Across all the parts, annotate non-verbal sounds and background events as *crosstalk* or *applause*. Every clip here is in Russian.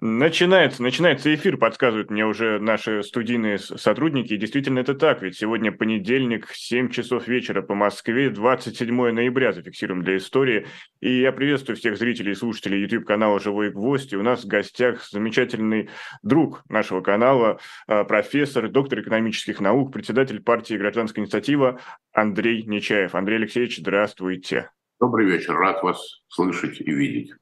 Начинается, начинается эфир, подсказывают мне уже наши студийные сотрудники. И действительно это так, ведь сегодня понедельник, 7 часов вечера по Москве, 27 ноября зафиксируем для истории. И я приветствую всех зрителей и слушателей YouTube-канала «Живой гвоздь». И у нас в гостях замечательный друг нашего канала, а, профессор, доктор экономических наук, председатель партии «Гражданская инициатива» Андрей Нечаев. Андрей Алексеевич, здравствуйте. Добрый вечер, рад вас слышать и видеть.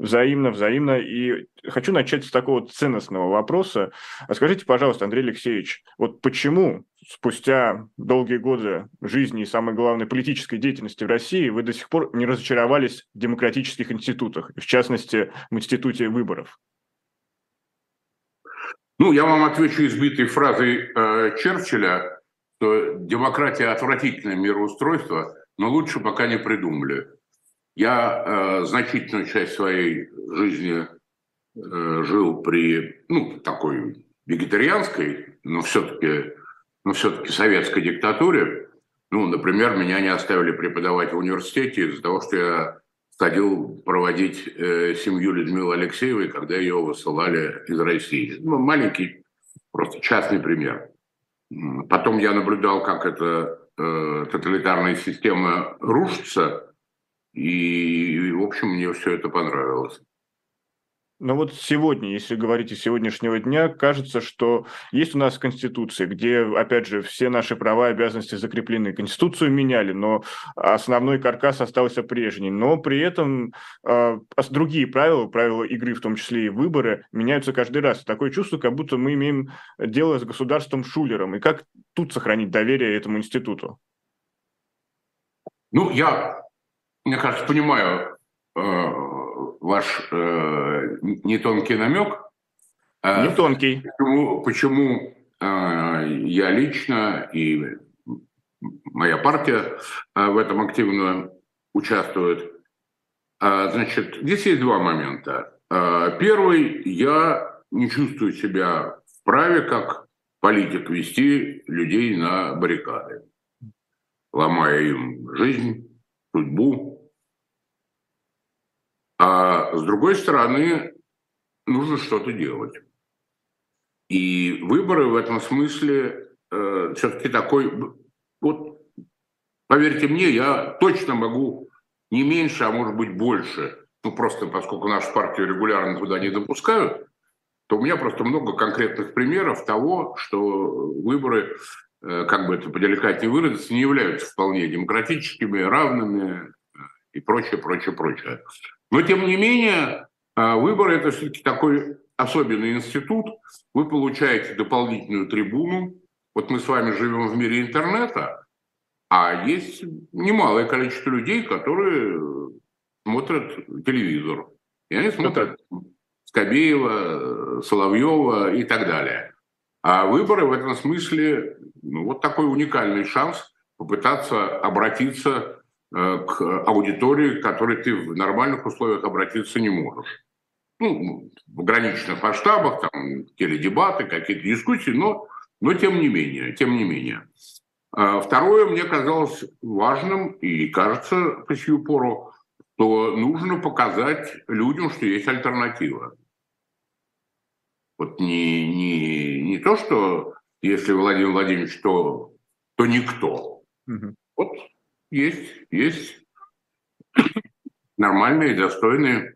Взаимно, взаимно. И хочу начать с такого ценностного вопроса. Скажите, пожалуйста, Андрей Алексеевич, вот почему спустя долгие годы жизни и, самое главное, политической деятельности в России вы до сих пор не разочаровались в демократических институтах, в частности, в институте выборов? Ну, я вам отвечу избитой фразой э, Черчилля, что демократия отвратительное мироустройство, но лучше пока не придумали. Я э, значительную часть своей жизни э, жил при, ну, такой вегетарианской, но все-таки но все-таки советской диктатуре. Ну, например, меня не оставили преподавать в университете из-за того, что я ходил проводить э, семью Людмилы Алексеевой, когда ее высылали из России. Ну, маленький, просто частный пример. Потом я наблюдал, как эта э, тоталитарная система рушится, и, в общем, мне все это понравилось. Но вот сегодня, если говорить из сегодняшнего дня, кажется, что есть у нас Конституция, где, опять же, все наши права и обязанности закреплены. Конституцию меняли, но основной каркас остался прежний. Но при этом э, другие правила, правила игры, в том числе и выборы, меняются каждый раз. Такое чувство, как будто мы имеем дело с государством-шулером. И как тут сохранить доверие этому институту? Ну, я мне кажется, понимаю э, ваш э, не тонкий намек. Э, не тонкий. Почему, почему э, я лично и моя партия э, в этом активно участвует. Э, значит, здесь есть два момента. Э, первый, я не чувствую себя вправе как политик вести людей на баррикады, ломая им жизнь, судьбу. А с другой стороны, нужно что-то делать. И выборы в этом смысле э, все-таки такой... Вот, поверьте мне, я точно могу не меньше, а может быть больше, ну просто поскольку нашу партию регулярно туда не допускают, то у меня просто много конкретных примеров того, что выборы как бы это поделикатнее выразиться, не являются вполне демократическими, равными э, и прочее, прочее, прочее. Но, тем не менее, э, выборы – это все-таки такой особенный институт. Вы получаете дополнительную трибуну. Вот мы с вами живем в мире интернета, а есть немалое количество людей, которые смотрят телевизор. И они смотрят Скобеева, Соловьева и так далее. А выборы в этом смысле ну, вот такой уникальный шанс попытаться обратиться э, к аудитории, к которой ты в нормальных условиях обратиться не можешь. Ну, в ограниченных масштабах, там, теледебаты, какие-то дискуссии, но, но тем не менее, тем не менее. А второе мне казалось важным и кажется по сию пору, что нужно показать людям, что есть альтернатива. Вот не, не, не то, что если Владимир Владимирович, то, то никто. Угу. Вот есть, есть нормальные, достойные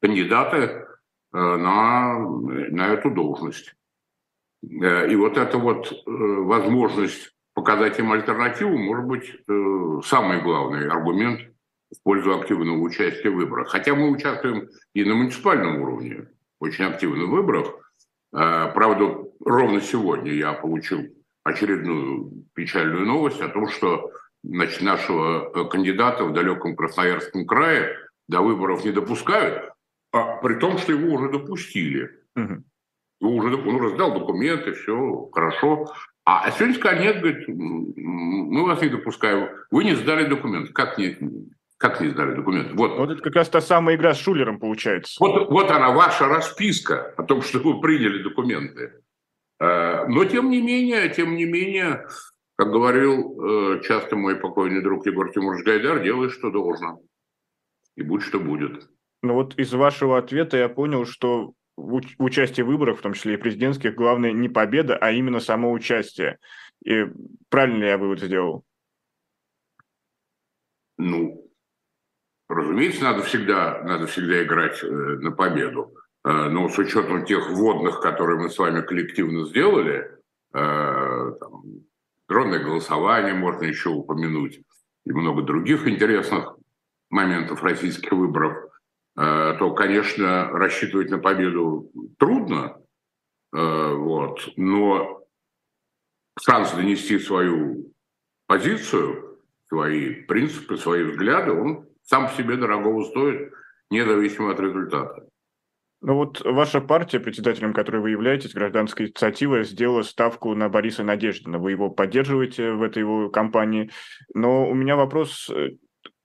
кандидаты э, на, на эту должность. Э, и вот эта вот э, возможность показать им альтернативу может быть самый главный аргумент в пользу активного участия в выборах. Хотя мы участвуем и на муниципальном уровне очень активно в выборах. А, правда, ровно сегодня я получил очередную печальную новость о том, что значит, нашего э, кандидата в далеком Красноярском крае до выборов не допускают, а при том, что его уже допустили. Угу. Его уже, он уже сдал документы, все хорошо. А сегодня сказали, нет, говорит, мы вас не допускаем. Вы не сдали документы. Как не, как не сдали документы? Вот. вот это как раз та самая игра с Шулером получается. Вот, вот она, ваша расписка о том, что вы приняли документы. Э, но тем не менее, тем не менее, как говорил э, часто мой покойный друг Егор Тимурович Гайдар, делай, что должно. И будь, что будет. Ну вот из вашего ответа я понял, что в участии в выборах, в том числе и президентских, главное не победа, а именно само участие. И правильно ли я вывод сделал? Ну, разумеется, надо всегда, надо всегда играть э, на победу. Э, но с учетом тех вводных, которые мы с вами коллективно сделали, э, там, дронное голосование можно еще упомянуть, и много других интересных моментов российских выборов, то, конечно, рассчитывать на победу трудно, вот, но шанс донести свою позицию, свои принципы, свои взгляды, он сам по себе дорогого стоит, независимо от результата. Ну вот ваша партия, председателем которой вы являетесь, гражданская инициатива, сделала ставку на Бориса Надеждина. Вы его поддерживаете в этой его кампании. Но у меня вопрос, э,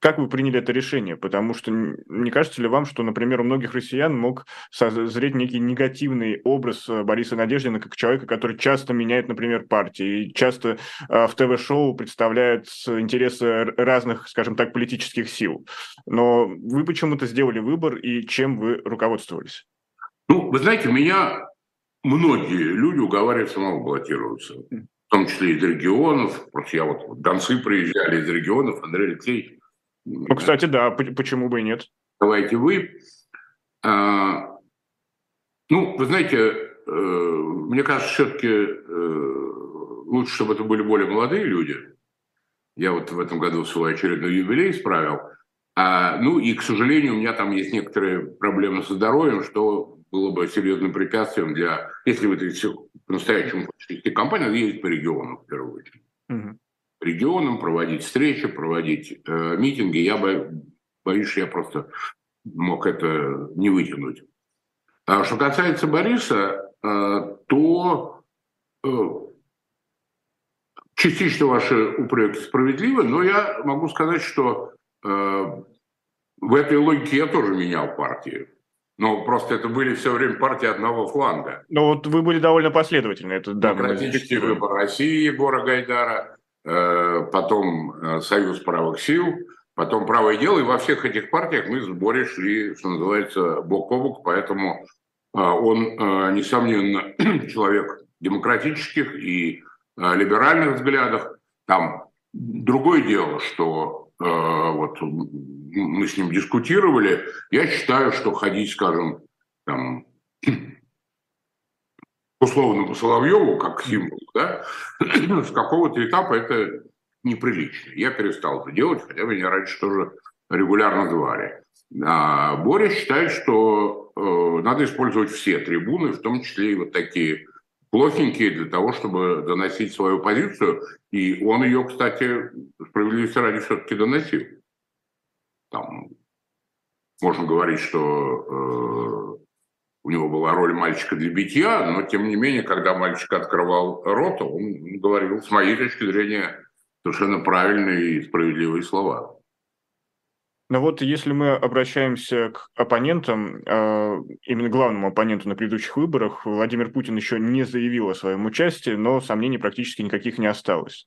как вы приняли это решение? Потому что не кажется ли вам, что, например, у многих россиян мог созреть некий негативный образ э, Бориса Надеждина как человека, который часто меняет, например, партии и часто э, в ТВ-шоу представляет интересы разных, скажем так, политических сил. Но вы почему-то сделали выбор, и чем вы руководствовались? Ну, вы знаете, меня многие люди уговаривают самому баллотироваться. В том числе из регионов. Просто я вот, донцы приезжали из регионов, Андрей Алексеевич. Ну, кстати, да, почему бы и нет? Давайте вы. А, ну, вы знаете, э, мне кажется, все-таки э, лучше, чтобы это были более молодые люди. Я вот в этом году свой очередной юбилей справил. А, ну и, к сожалению, у меня там есть некоторые проблемы со здоровьем, что было бы серьезным препятствием для, если вы по-настоящему хотите компанию, надо ездить по регионам в первую очередь. Угу. Регионам проводить встречи, проводить э, митинги. Я бы, боюсь, что я просто мог это не вытянуть. А что касается Бориса, э, то э, частично ваши упреки справедливы, но я могу сказать, что э, в этой логике я тоже менял партию. Но просто это были все время партии одного фланга. Ну вот вы были довольно последовательны. Это, да, Демократический выбор России Егора Гайдара, потом э, Союз правых сил, потом правое дело. И во всех этих партиях мы с Борей шли, что называется, бок о бок. Поэтому э, он, несомненно, *clears throat* человек демократических и либеральных взглядов. Там другое дело, что вот мы с ним дискутировали, я считаю, что ходить, скажем, там, *clears throat* условному Соловьеву, как символ, да, *clears throat* с какого-то этапа это неприлично. Я перестал это делать, хотя меня раньше тоже регулярно звали. А Боря считает, что э, надо использовать все трибуны, в том числе и вот такие плохенькие, для того, чтобы доносить свою позицию. И он ее, кстати, справедливости ради все-таки доносил. Там можно говорить, что э, у него была роль мальчика для битья, но тем не менее, когда мальчик открывал рот, он говорил, с моей точки зрения, совершенно правильные и справедливые слова. Но вот если мы обращаемся к оппонентам, э, именно главному оппоненту на предыдущих выборах, Владимир Путин еще не заявил о своем участии, но сомнений практически никаких не осталось.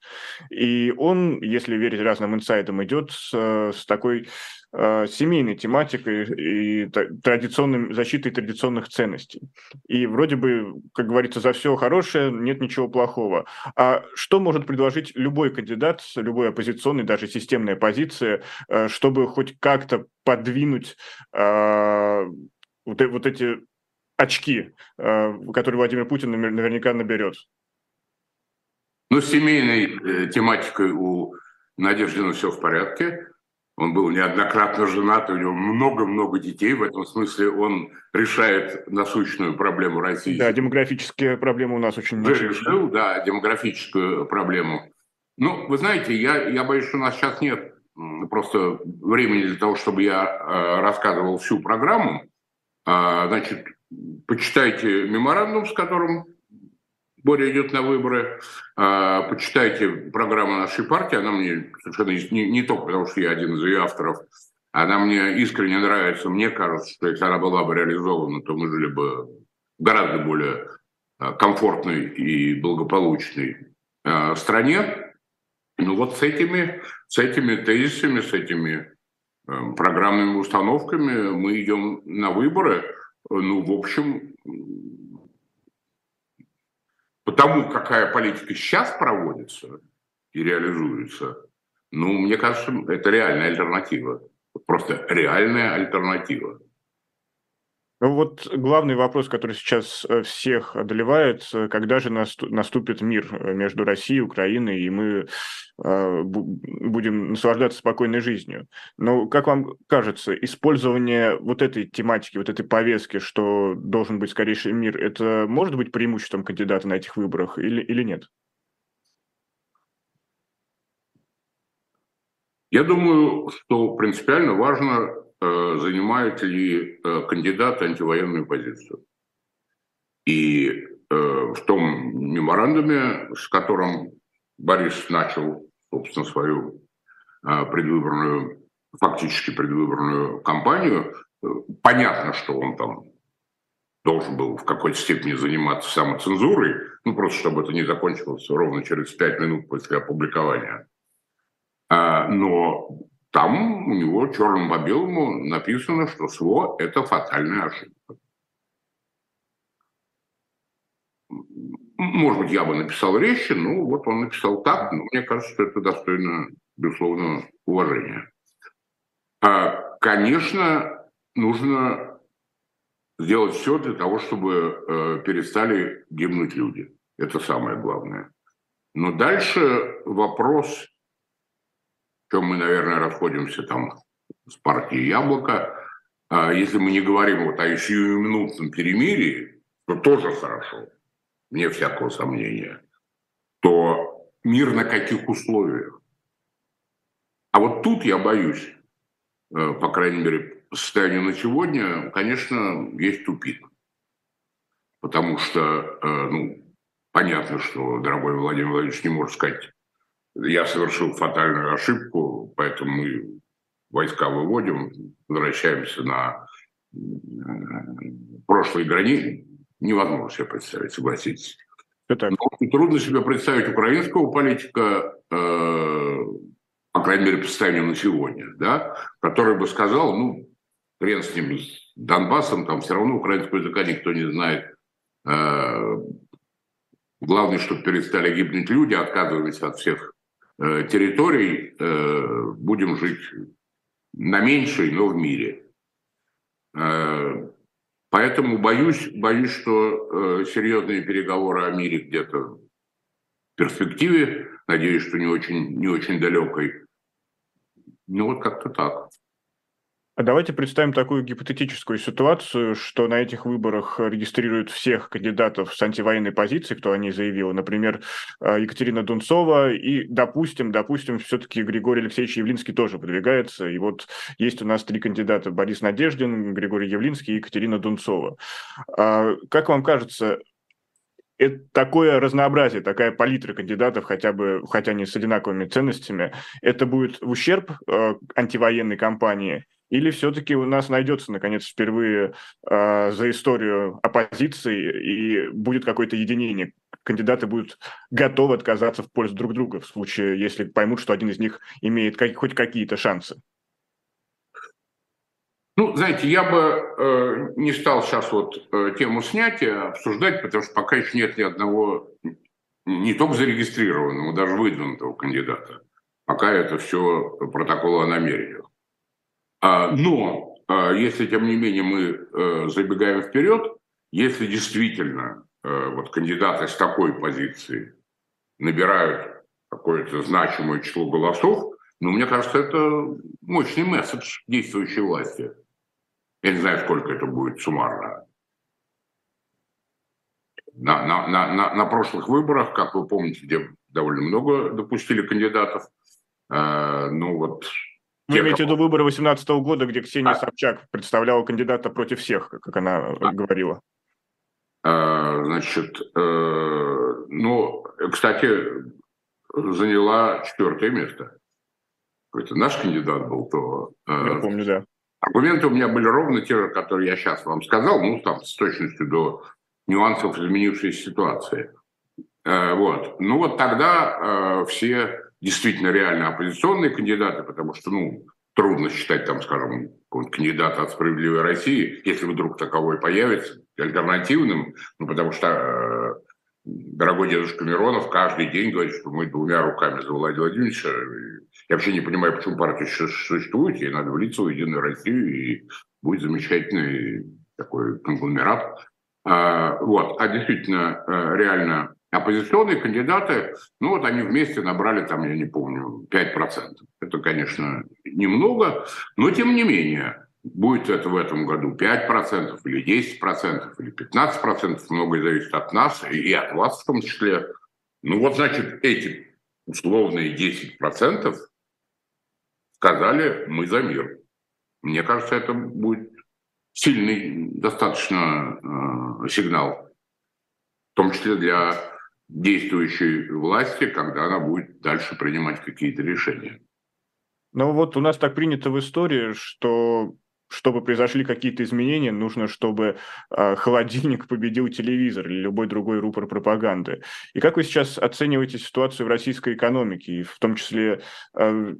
И он, если верить разным инсайдам, идет с, с такой семейной тематикой и традиционной защитой традиционных ценностей. И вроде бы, как говорится, за все хорошее нет ничего плохого. А что может предложить любой кандидат, любой оппозиционный, даже системная позиция, э, чтобы хоть как-то подвинуть э, вот, вот эти очки, которые Владимир Путин наверняка наберет? Ну, семейной тематикой у Надежды все в порядке. Он был неоднократно женат, у него много-много детей. В этом смысле он решает насущную проблему России. Да, демографические проблемы у нас очень большие. Решил, да, демографическую проблему. Ну, вы знаете, я, я боюсь, что у нас сейчас нет просто времени для того, чтобы я э, рассказывал всю программу. Э, значит, почитайте меморандум, с которым Боря идет на выборы. А, почитайте программу нашей партии. Она мне совершенно не, не только потому, что я один из ее авторов. Она мне искренне нравится. Мне кажется, что если она была бы реализована, то мы жили бы гораздо более а, комфортной и благополучной а, стране. Ну вот с этими, с этими тезисами, с этими программными установками мы идем на выборы. Ну, в общем, потому какая политика сейчас проводится и реализуется, ну, мне кажется, это реальная альтернатива. Просто реальная альтернатива. Ну вот главный вопрос, который сейчас э, всех одолевает, э, когда же наступит мир э, между Россией и Украиной, и мы будем наслаждаться спокойной жизнью. Но, как вам кажется, использование вот этой тематики, вот этой повестки, что должен быть скорейший мир, это может быть преимуществом кандидата на этих выборах или, или нет? Я думаю, что принципиально важно Э, занимает ли э, кандидат антивоенную позицию. И э, в том меморандуме, с которым Борис начал, собственно, свою предвыборную, фактически предвыборную кампанию, понятно, что он там должен был в какой-то степени заниматься самоцензурой, ну, просто чтобы это не закончилось ровно через пять минут после опубликования. А, но там у него черным по белому написано, что СВО – это фатальная ошибка. Может быть, я бы написал резче, но вот он написал так, но мне кажется, что это достойно, безусловно, уважения. А, конечно, нужно сделать все для того, чтобы э, перестали гибнуть люди. Это самое главное. Но дальше вопрос чем мы, наверное, расходимся там с партией «Яблоко». А если мы не говорим вот о сиюминутном перемирии, то тоже хорошо, не всякого сомнения, то мир на каких условиях? А вот тут я боюсь, э, по крайней мере, состоянию на сегодня, конечно, есть тупик. Потому что, э, ну, понятно, что дорогой Владимир Владимирович не может сказать я совершил фатальную ошибку, поэтому мы войска выводим, возвращаемся на прошлые границы. Невозможно себе представить, согласитесь. Это... Но трудно себе представить украинского политика, э, по крайней мере, по состоянию на сегодня, да, который бы сказал, ну, хрен с ним, с Донбассом, там все равно украинского языка никто не знает. Э, главное, чтобы перестали гибнуть люди, отказываемся от всех территорий э, будем жить на меньшей, но в мире. Э, поэтому боюсь, боюсь, что серьезные переговоры о мире где-то в перспективе, надеюсь, что не очень, не очень далекой. Ну вот как-то так. А давайте представим такую гипотетическую ситуацию, что на этих выборах регистрируют всех кандидатов с антивоенной позицией, кто они заявил, например, э, Екатерина Дунцова, и, допустим, допустим, все-таки Григорий Алексеевич Явлинский тоже подвигается, и вот есть у нас три кандидата, Борис Надеждин, Григорий Явлинский и Екатерина Дунцова. А как вам кажется, это такое разнообразие, такая палитра кандидатов, хотя бы, хотя не с одинаковыми ценностями, это будет в ущерб э, антивоенной кампании или все-таки у нас найдется, наконец, впервые э, за историю оппозиции и будет какое-то единение? Кандидаты будут готовы отказаться в пользу друг друга в случае, если поймут, что один из них имеет как, хоть какие-то шансы? Ну, знаете, я бы э, не стал сейчас вот э, тему снятия обсуждать, потому что пока еще нет ни одного, не только зарегистрированного, даже выдвинутого кандидата. Пока это все протоколы о намерениях. А, но а, если, тем не менее, мы э, забегаем вперед, если действительно э, вот кандидаты с такой позиции набирают какое-то значимое число голосов, ну, мне кажется, это мощный месседж действующей власти. Я не знаю, сколько это будет суммарно. На, на, на, на, на прошлых выборах, как вы помните, где довольно много допустили кандидатов, э, ну вот вы имеете в виду выборы 2018 года, где Ксения а. Собчак представляла кандидата против всех, как она а. говорила? А, значит, э, ну, кстати, заняла четвертое место. Это наш кандидат был, то... Э, я помню, да. Аргументы у меня были ровно те же, которые я сейчас вам сказал, ну, там, с точностью до нюансов изменившейся ситуации. Э, вот. Ну, вот тогда все действительно реально оппозиционные кандидаты, потому что, ну, трудно считать, там, скажем, кандидата от «Справедливой России», если вдруг таковой появится, альтернативным, ну, потому что дорогой дедушка Миронов каждый день говорит, что мы двумя руками за Владимира Владимировича. Я вообще не понимаю, почему партия существует, ей надо влиться в Единую Россию, и будет замечательный такой конгломерат. А, вот. А действительно, э, реально оппозиционные кандидаты, ну вот они вместе набрали там, я не помню, 5%. Это, конечно, немного, но тем не менее, Будет это в этом году 5% или 10% или 15%, многое зависит от нас и от вас в том числе. Ну вот, значит, эти условные 10% сказали «мы за мир». Мне кажется, это будет сильный достаточно э, сигнал, в том числе для действующей власти, когда она будет дальше принимать какие-то решения. Ну вот у нас так принято в истории, что чтобы произошли какие-то изменения, нужно, чтобы э, холодильник победил телевизор или любой другой рупор пропаганды. И как вы сейчас оцениваете ситуацию в российской экономике, и в том числе э,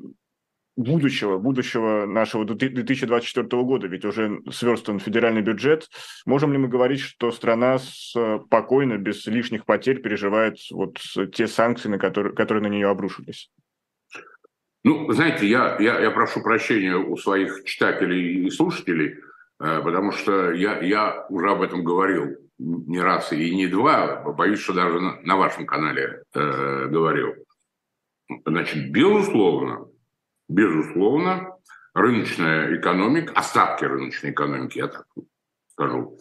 будущего, будущего нашего 2024 года, ведь уже сверстан федеральный бюджет. Можем ли мы говорить, что страна спокойно, без лишних потерь переживает вот те санкции, на которые, которые на нее обрушились? Ну, знаете, я, я, я прошу прощения у своих читателей и слушателей, э, потому что я, я уже об этом говорил не раз и не два, боюсь, что даже на, на вашем канале э, говорил. Значит, безусловно, безусловно, рыночная экономика, остатки рыночной экономики, я так скажу,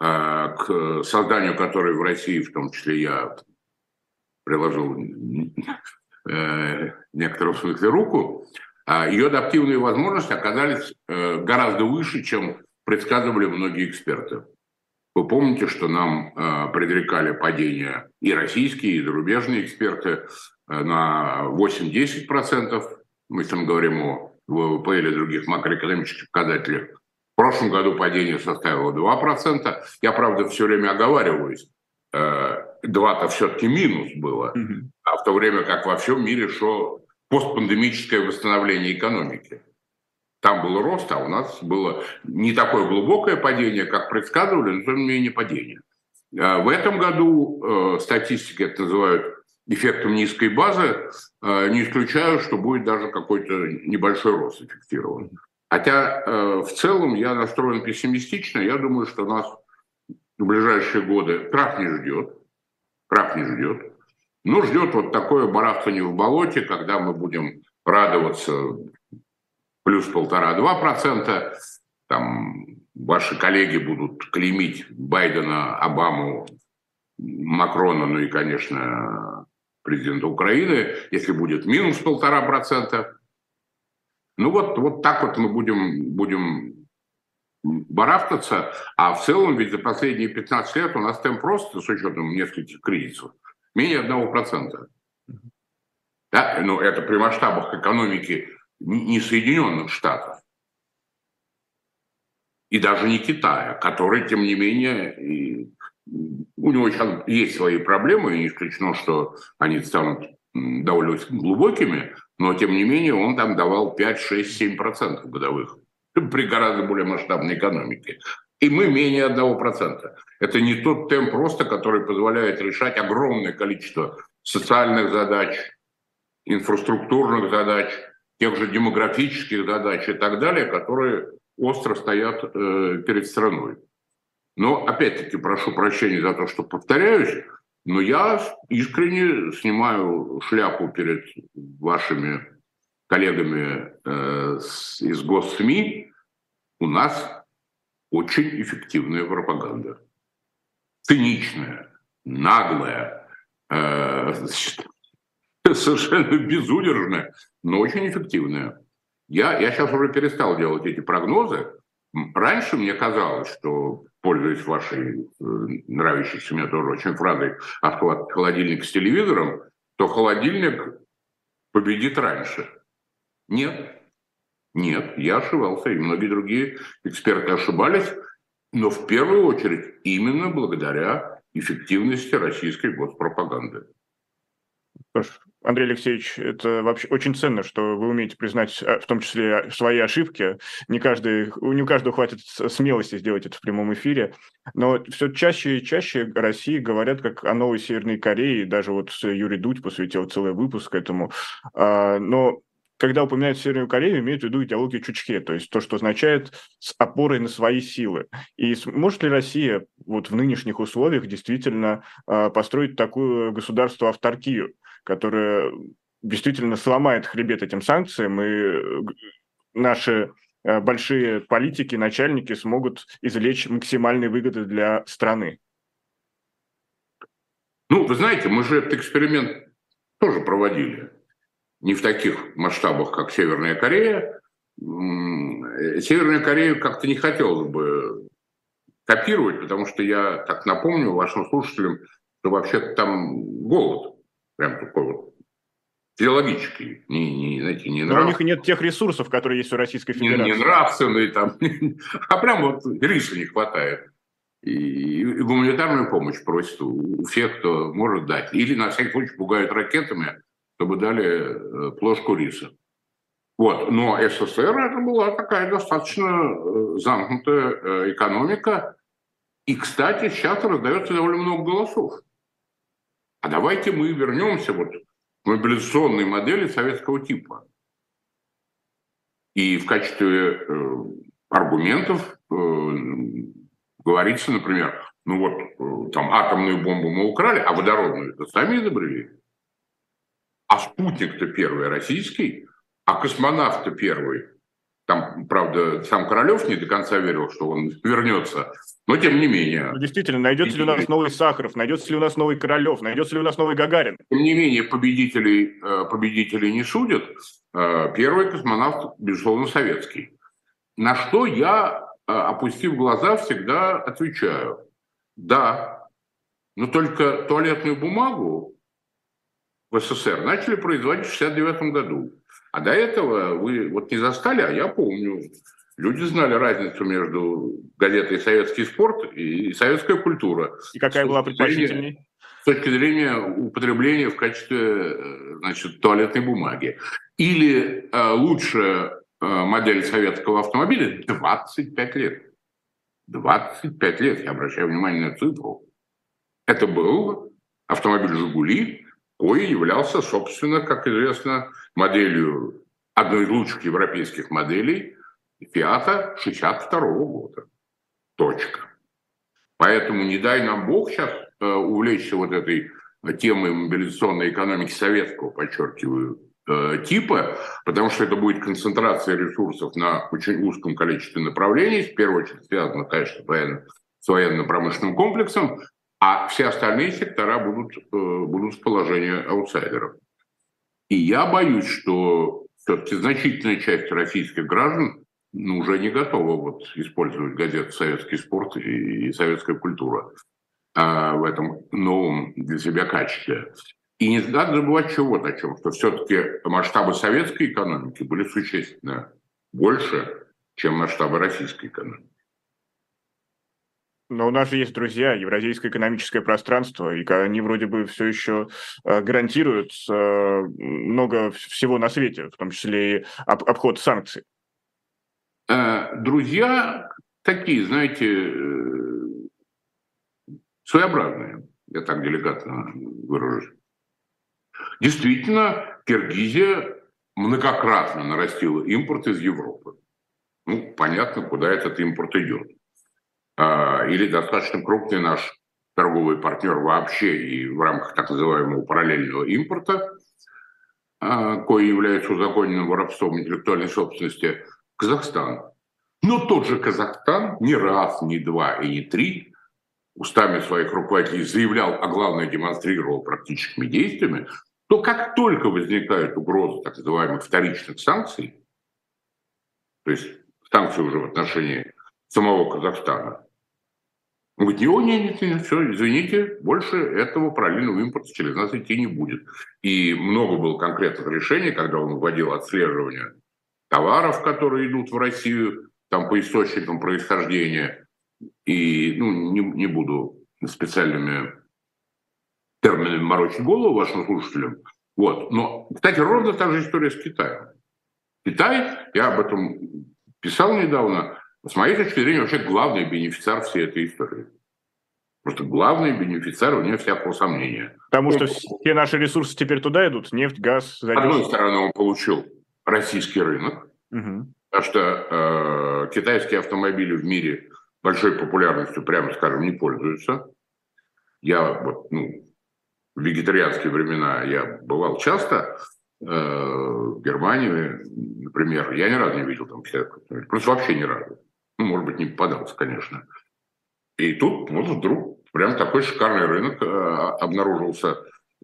э, к созданию которой в России, в том числе я приложил э, некотором смысле руку, а ее адаптивные возможности оказались э, гораздо выше, чем предсказывали многие эксперты. Вы помните, что нам э, предрекали падение и российские, и зарубежные эксперты на 8-10%. Мы мы говорим о ВВП или других макроэкономических показателях. В прошлом году падение составило 2%. Я, правда, все время оговариваюсь. 2-то все-таки минус было. А в то время как во всем мире шло постпандемическое восстановление экономики. Там был рост, а у нас было не такое глубокое падение, как предсказывали, но тем не менее падение. А в этом году э, статистики это называют эффектом низкой базы. Э, не исключаю, что будет даже какой-то небольшой рост эффектирован. Хотя э, в целом я настроен пессимистично. Я думаю, что нас в ближайшие годы крах не ждет. Крах не ждет. Ну, ждет вот такое барахтание в болоте, когда мы будем радоваться плюс полтора-два процента, там ваши коллеги будут клеймить Байдена, Обаму, Макрона, ну и, конечно, президента Украины, если будет минус полтора процента. Ну вот, вот так вот мы будем, будем барахтаться, а в целом ведь за последние 15 лет у нас темп просто, с учетом нескольких кризисов, менее 1%. Да? Но это при масштабах экономики не Соединенных Штатов. И даже не Китая, который, тем не менее, у него сейчас есть свои проблемы, и не исключено, что они станут довольно глубокими, но, тем не менее, он там давал 5, 6, 7% годовых при гораздо более масштабной экономике и мы менее 1%. Это не тот темп роста, который позволяет решать огромное количество социальных задач, инфраструктурных задач, тех же демографических задач и так далее, которые остро стоят э, перед страной. Но опять-таки прошу прощения за то, что повторяюсь, но я искренне снимаю шляпу перед вашими коллегами э, из госсми. У нас очень эффективная пропаганда. Циничная, наглая, э, *laughs* совершенно безудержная, но очень эффективная. Я, я сейчас уже перестал делать эти прогнозы. Раньше мне казалось, что, пользуясь вашей э, нравящейся мне тоже очень фразой «от холодильника с телевизором», то холодильник победит раньше. Нет, нет, я ошибался, и многие другие эксперты ошибались, но в первую очередь именно благодаря эффективности российской госпропаганды. Андрей Алексеевич, это вообще очень ценно, что вы умеете признать а, в том числе свои ошибки. Не, каждый, не у каждого хватит смелости сделать это в прямом эфире. Но все чаще и чаще России говорят как о новой Северной Корее. Даже вот Юрий Дудь посвятил целый выпуск этому. А, но когда упоминают Северную Корею, имеют в виду идеологию Чучхе, то есть то, что означает с опорой на свои силы. И может ли Россия вот в нынешних условиях действительно а, построить такое государство-авторкию, которое действительно сломает хребет этим санкциям, и э, наши э, большие политики, начальники смогут извлечь максимальные выгоды для страны? Ну, вы знаете, мы же этот эксперимент тоже проводили не в таких масштабах, как Северная Корея. Северная Корея как-то не хотелось бы копировать, потому что я так напомню вашим слушателям, что вообще-то там голод, прям такой вот физиологический, не, не, знаете, не Но у них нет тех ресурсов, которые есть у Российской Федерации. Не, не нравственный там, *laughs* а прям вот риса не хватает. И, и гуманитарную помощь просят у всех, кто может дать. Или, на всякий случай, пугают ракетами, чтобы дали э, плошку риса. Вот. Но СССР это была такая достаточно э, замкнутая э, экономика. И, кстати, сейчас раздается довольно много голосов. А давайте мы вернемся вот к мобилизационной модели советского типа. И в качестве э, аргументов э, говорится, например, ну вот э, там атомную бомбу мы украли, а водородную это сами изобрели. А спутник-то первый российский, а космонавт-то первый. Там, правда, сам Королев не до конца верил, что он вернется, но тем не менее. Ну, действительно, найдется ли у нас новый Сахаров, найдется ли у нас новый Королев, найдется ли у нас новый Гагарин? Тем не менее, победителей, э, победителей не судят. Э, первый космонавт, безусловно, советский. На что я, э, опустив глаза, всегда отвечаю. Да, но только туалетную бумагу в СССР начали производить в 1969 году. А до этого вы вот не застали, а я помню. Люди знали разницу между газетой «Советский спорт» и «Советская культура». И какая была предпочтительней? С точки зрения употребления в качестве э, значит, туалетной бумаги. Или э, лучшая э, модель советского автомобиля – 25 лет. 25 лет, я обращаю внимание на цифру. Это был автомобиль «Жигули», Кой являлся, собственно, как известно, моделью, одной из лучших европейских моделей Фиата 62 года. Точка. Поэтому не дай нам Бог сейчас э, увлечься вот этой темой мобилизационной экономики советского, подчеркиваю, э, типа, потому что это будет концентрация ресурсов на очень узком количестве направлений, в первую очередь связано, конечно, с военно-промышленным комплексом, а все остальные сектора будут, э, будут в положении аутсайдеров. И я боюсь, что все-таки значительная часть российских граждан ну, уже не готова вот использовать газету «Советский спорт» и, «Советская культура» а, в этом новом для себя качестве. И не надо забывать вот о чем, что все-таки масштабы советской экономики были существенно больше, чем масштабы российской экономики. Но у нас же есть друзья, Евразийское экономическое пространство, и они вроде бы все еще э, гарантируют э, много всего на свете, в том числе и обход санкций. Э, друзья такие, знаете, своеобразные, я так делегатно выражусь. Действительно, Киргизия многократно нарастила импорт из Европы. Ну, понятно, куда этот импорт идет. А, или достаточно крупный наш торговый партнер вообще и в рамках так называемого параллельного импорта, а, кое является узаконенным воровством интеллектуальной собственности, Казахстан. Но тот же Казахстан не раз, не два и не три устами своих руководителей заявлял, а главное демонстрировал практическими действиями, то как только возникает угроза так называемых вторичных санкций, то есть санкции уже в отношении самого Казахстана, он говорит, нет, нет, нет, все, извините, больше этого параллельного импорта через нас идти не будет. И много было конкретных решений, когда он вводил отслеживание товаров, которые идут в Россию, там по источникам происхождения. И ну, не, не буду специальными терминами морочить голову вашим слушателям. Вот. Но, кстати, ровно та же история с Китаем. Китай, я об этом писал недавно, с моей точки зрения, вообще главный бенефициар всей этой истории. Просто главный бенефициар, вне всякого сомнения. Потому что все наши ресурсы теперь туда идут, нефть, газ. Задержка. С одной стороны, он получил российский рынок, угу. Потому что э, китайские автомобили в мире большой популярностью, прямо скажем, не пользуются. Я вот, ну, в вегетарианские времена я бывал часто э, в Германии, например, я ни разу не видел там просто вообще ни разу. Ну, может быть, не попадался, конечно. И тут вот вдруг прям такой шикарный рынок э, обнаружился.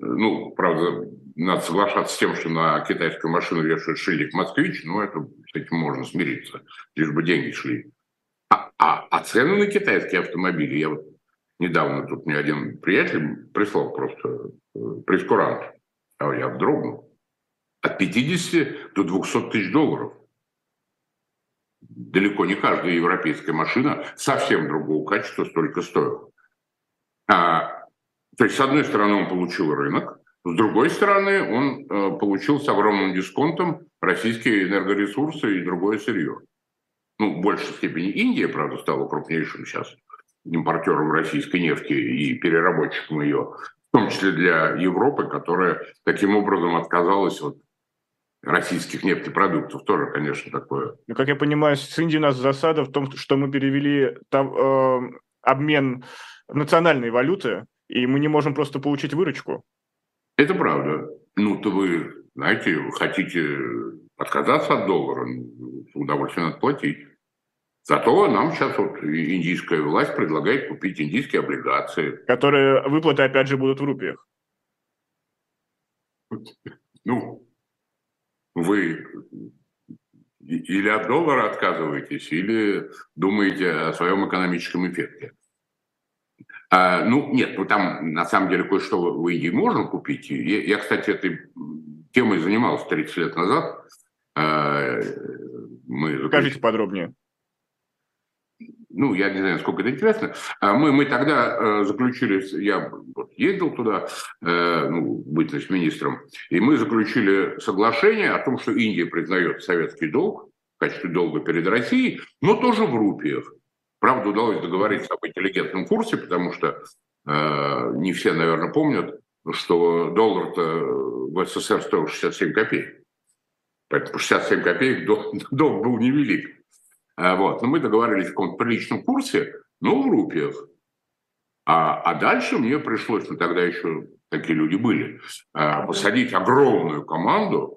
Ну, правда, надо соглашаться с тем, что на китайскую машину вешают шильдик «Москвич», но это с этим можно смириться, лишь бы деньги шли. А, а, а цены на китайские автомобили, я вот недавно тут мне один приятель прислал просто э, прескурант, а я вздрогнул. От 50 до 200 тысяч долларов. Далеко не каждая европейская машина совсем другого качества столько стоила. А, то есть, с одной стороны, он получил рынок, с другой стороны, он э, получил с огромным дисконтом российские энергоресурсы и другое сырье. Ну, в большей степени Индия, правда, стала крупнейшим сейчас импортером российской нефти и переработчиком ее, в том числе для Европы, которая таким образом отказалась от российских нефтепродуктов. Тоже, конечно, такое. Ну, как я понимаю, с Индией у нас засада в том, что мы перевели там, э, обмен национальной валюты, и мы не можем просто получить выручку. Это правда. Ну, то вы, знаете, хотите отказаться от доллара, ну, удовольствие надо платить. Зато нам сейчас вот индийская власть предлагает купить индийские облигации. Которые выплаты, опять же, будут в рупиях. Ну, вы или от доллара отказываетесь, или думаете о своем экономическом эффекте. А, ну, нет, ну там на самом деле кое-что в Индии можно купить. Я, я, кстати, этой темой занимался 30 лет назад. А, мы Скажите подробнее ну, я не знаю, сколько это интересно, а мы, мы тогда э, заключили, я ездил туда, э, ну, бытность министром, и мы заключили соглашение о том, что Индия признает советский долг в качестве долга перед Россией, но тоже в рупиях. Правда, удалось договориться об интеллигентном курсе, потому что э, не все, наверное, помнят, что доллар-то в СССР стоил 67 копеек. Поэтому 67 копеек *laughs* долг был невелик. А, вот. Но мы договорились в каком-то приличном курсе, но в рупиях. А, а дальше мне пришлось, ну тогда еще такие люди были, а, посадить огромную команду,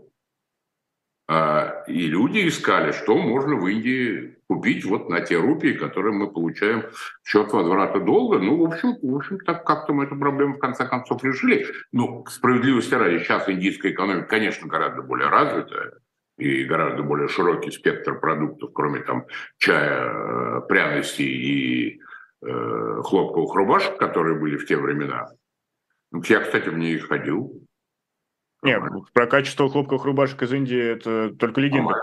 и люди искали, что можно в Индии купить вот на те рупии, которые мы получаем в счет возврата долга. Ну, в общем, в общем так как-то мы эту проблему в конце концов решили. Ну, справедливости ради, сейчас индийская экономика, конечно, гораздо более развитая и гораздо более широкий спектр продуктов, кроме там чая, э, пряностей и э, хлопковых рубашек, которые были в те времена. Ну, я, кстати, в ней ходил. Нет, про качество хлопковых рубашек из Индии это только легенда.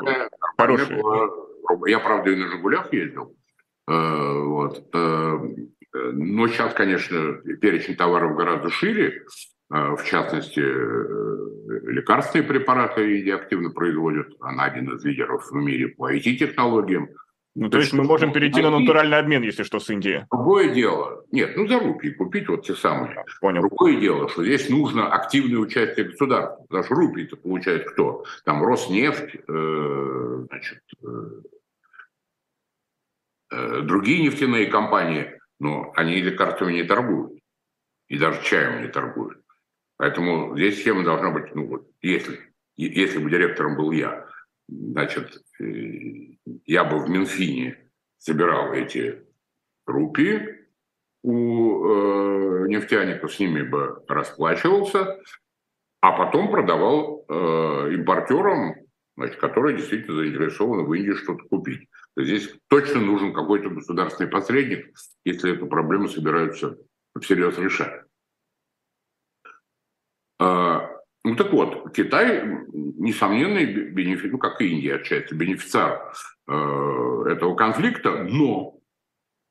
Хорошая. Я, правда, и на «Жигулях» ездил. Э, вот. Но сейчас, конечно, перечень товаров гораздо шире. А, в частности, э, лекарственные препараты Индия активно производят. Она один из лидеров в мире по IT-технологиям. Ну, то, то есть мы можем перейти на натуральный обмен, если что, с Индией. Другое дело. Нет, ну за рупии купить вот те самые. Понял. Другое дело, что здесь нужно активное участие государства. Потому что рупии-то получает кто? Там Роснефть, э, значит, э, э, другие нефтяные компании, но они лекарствами не торгуют. И даже чаем не торгуют. Поэтому здесь схема должна быть, ну вот, если, если бы директором был я, значит, э, я бы в Минфине собирал эти рупии у э, нефтяников, с ними бы расплачивался, а потом продавал э, импортерам, значит, которые действительно заинтересованы в Индии что-то купить. Здесь точно нужен какой-то государственный посредник, если эту проблему собираются всерьез решать. А, ну так вот, Китай несомненный бенефит, ну как и Индия отчасти, бенефициар э, этого конфликта, но,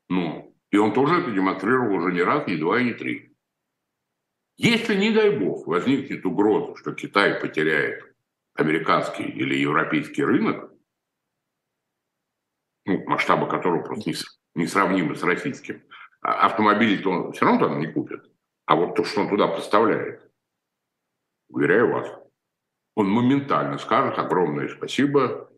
но, и он тоже это демонстрировал уже не раз, не два и не три. Если, не дай бог, возникнет угроза, что Китай потеряет американский или европейский рынок, ну, масштабы которого просто несравнимы с российским, а автомобили-то он все равно там не купит. А вот то, что он туда поставляет, уверяю вас, он моментально скажет огромное спасибо,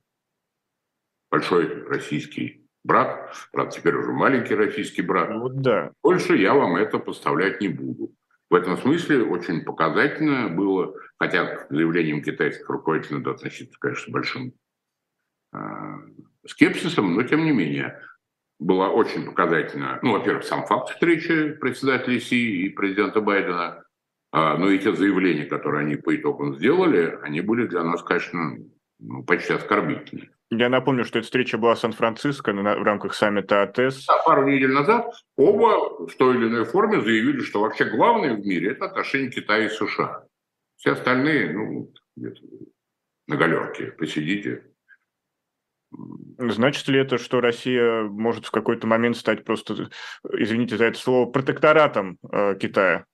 большой российский брат, правда, теперь уже маленький российский брат. Ну вот да. Больше я вам это поставлять не буду. В этом смысле очень показательно было, хотя к заявлениям китайских руководителей надо относиться, конечно, большим скепсисом, но тем не менее было очень показательно, ну, во-первых, сам факт встречи председателя Си и президента Байдена, а, но и те заявления, которые они по итогам сделали, они были для нас, конечно, ну, почти оскорбительны. Я напомню, что эта встреча была в Сан-Франциско в рамках саммита АТЭС. Да, пару недель назад оба в той или иной форме заявили, что вообще главное в мире – это отношения Китая и США. Все остальные, ну, на галерке, посидите. Значит ли это, что Россия может в какой-то момент стать просто, извините за это слово, протекторатом э, Китая?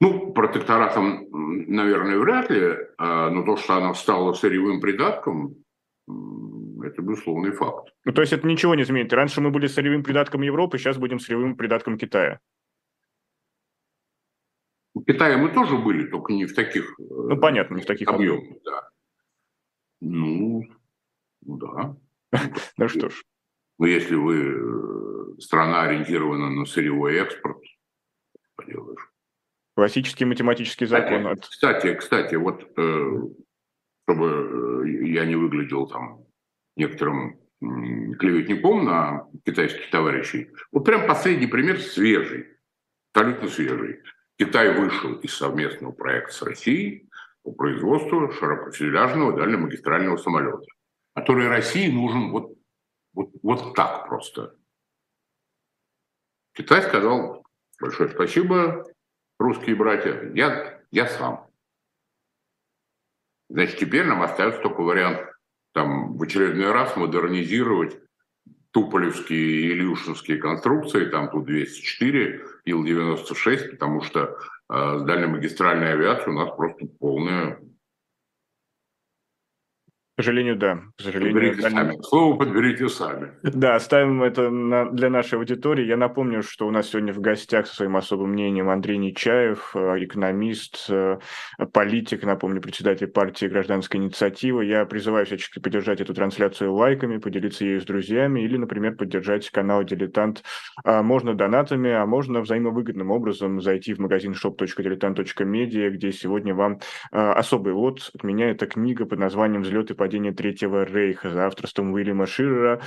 Ну, протекторатом, наверное, вряд ли, а, но то, что она стала сырьевым придатком, это безусловный факт. Ну, то есть это ничего не изменит. Раньше мы были сырьевым придатком Европы, сейчас будем сырьевым придатком Китая. В Китае мы тоже были, только не в таких Ну, понятно, не в таких объемах. Да. Ну, ну да. *laughs* Ну что ж. Но если вы э, страна ориентирована на сырьевой экспорт, поделаешь. Классический математический закон. Кстати, кстати, кстати вот э, чтобы э, я не выглядел там некоторым клеветником на китайских товарищей. Вот прям последний пример свежий, абсолютно свежий. Китай вышел из совместного проекта с Россией по производству широкофюзеляжного дальнемагистрального самолета, который России нужен вот, вот, вот так просто. Китай сказал большое спасибо, русские братья, я, я сам. Значит, теперь нам остается только вариант там в очередной раз модернизировать туполевские и илюшинские конструкции, там Ту-204, Ил-96, потому что э, с дальнемагистральной авиацией у нас просто полная к сожалению, да. К сожалению, подберите сами. Слово подберите сами. Да, оставим это на, для нашей аудитории. Я напомню, что у нас сегодня в гостях со своим особым мнением Андрей Нечаев, э, экономист, э, политик, напомню, председатель партии «Гражданская инициатива». Я призываю всячески поддержать эту трансляцию лайками, поделиться ею с друзьями или, например, поддержать канал «Дилетант». А можно донатами, а можно взаимовыгодным образом зайти в магазин shop.diletant.media, где сегодня вам э, особый лот от меня. Это книга под названием «Взлет и падение падения Третьего Рейха за авторством Уильяма Ширера.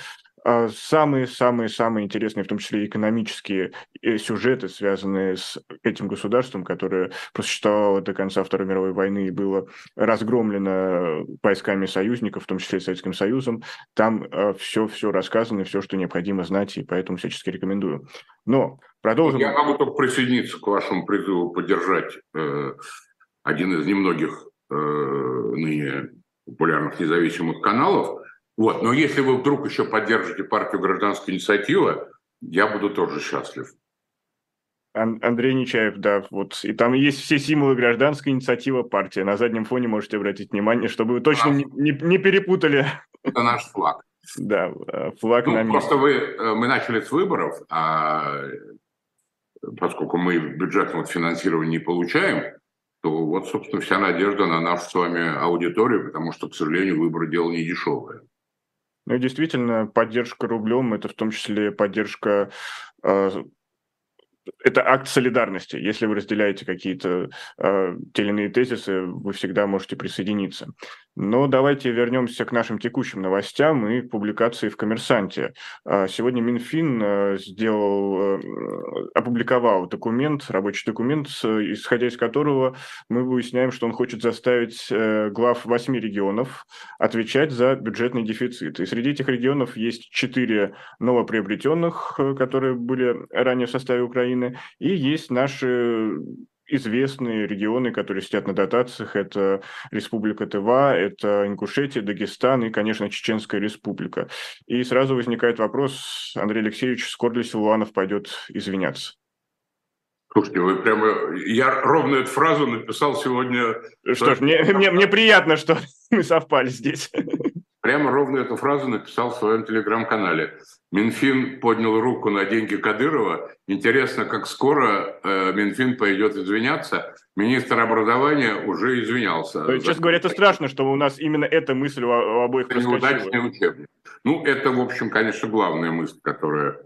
Самые-самые-самые интересные, в том числе экономические э, сюжеты, связанные с этим государством, которое просуществовало до конца Второй мировой войны и было разгромлено войсками союзников, в том числе и Советским Союзом. Там все-все э, рассказано, все, что необходимо знать, и поэтому всячески рекомендую. Но продолжим. Я могу только присоединиться к вашему призыву поддержать э, один из немногих э, ныне популярных независимых каналов. Вот. Но если вы вдруг еще поддержите партию «Гражданская инициатива», я буду тоже счастлив. Андрей Нечаев, да, вот. И там есть все символы гражданской инициативы партии. На заднем фоне можете обратить внимание, чтобы вы точно не, не, не перепутали. Это наш флаг. Да, э, флаг ну, на Просто вы, э, мы начали с выборов, а поскольку мы бюджетного финансирования не получаем, то вот, собственно, вся надежда на нашу с вами аудиторию, потому что, к сожалению, выбор дело не дешевое. Ну, действительно, поддержка рублем – это в том числе поддержка э, это акт солидарности. Если вы разделяете какие-то э, те или иные тезисы, вы всегда можете присоединиться. Но давайте вернемся к нашим текущим новостям и публикации в «Коммерсанте». А, сегодня Минфин э, сделал, э, опубликовал документ, рабочий документ, исходя из которого мы выясняем, что он хочет заставить э, глав восьми регионов отвечать за бюджетный дефицит. И среди этих регионов есть четыре новоприобретенных, которые были ранее в составе Украины, и есть наши известные регионы, которые сидят на дотациях. Это Республика Тыва, это Ингушетия, Дагестан и, конечно, Чеченская Республика. И сразу возникает вопрос, Андрей Алексеевич, скоро ли Силуанов пойдет извиняться? Слушайте, вы прямо... Я ровно эту фразу написал сегодня... Что ж, мне, мне, мне приятно, что *laughs* мы совпали здесь. Прямо ровно эту фразу написал в своем телеграм-канале. Минфин поднял руку на деньги Кадырова. Интересно, как скоро э, Минфин пойдет извиняться. Министр образования уже извинялся. То есть, честно говоря, это страшно, что у нас именно эта мысль у, у обоих это неудачный учебник. Ну, это, в общем, конечно, главная мысль, которая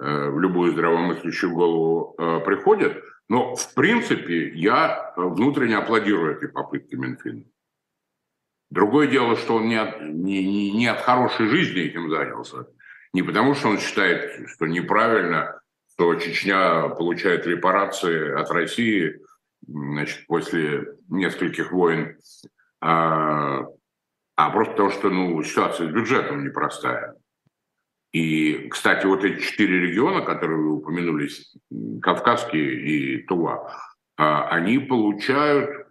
э, в любую здравомыслящую голову э, приходит. Но, в принципе, я внутренне аплодирую этой попытке Минфина. Другое дело, что он не от, не, не, не от хорошей жизни этим занялся. Не потому, что он считает, что неправильно, что Чечня получает репарации от России значит, после нескольких войн, а, а просто потому, что ну, ситуация с бюджетом непростая. И, кстати, вот эти четыре региона, которые вы упомянули, Кавказские и Тува, а, они получают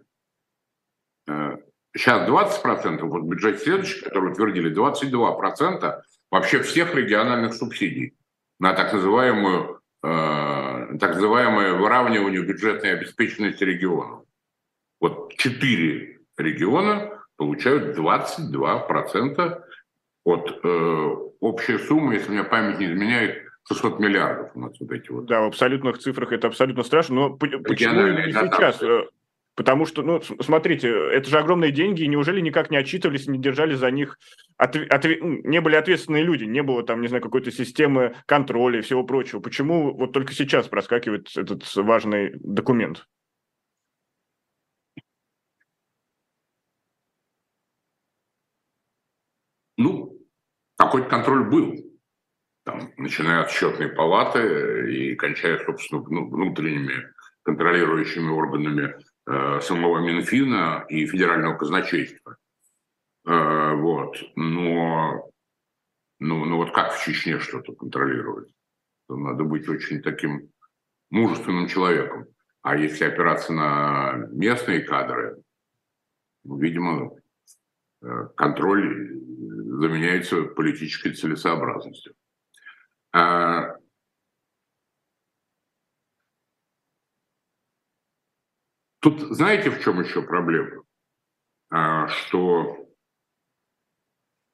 э, сейчас 20%, вот бюджет следующий, который утвердили, 22% вообще всех региональных субсидий на так называемую э, так называемое выравнивание бюджетной обеспеченности регионов. Вот четыре региона получают 22% от э, общей суммы, если меня память не изменяет, 600 миллиардов у нас вот эти вот. Да, в абсолютных цифрах это абсолютно страшно, но почему не сейчас? Потому что, ну, смотрите, это же огромные деньги, и неужели никак не отчитывались, не держали за них, от, от, не были ответственные люди, не было там, не знаю, какой-то системы контроля и всего прочего. Почему вот только сейчас проскакивает этот важный документ? Ну, какой-то контроль был. Там, начиная от счетной палаты и кончая, собственно, ну, внутренними контролирующими органами самого Минфина и федерального казначейства. Э, вот. Но, ну, ну вот как в Чечне что-то контролировать? Надо быть очень таким мужественным человеком. А если опираться на местные кадры, ну, видимо, э, контроль заменяется политической целесообразностью. Тут знаете, в чем еще проблема? А, что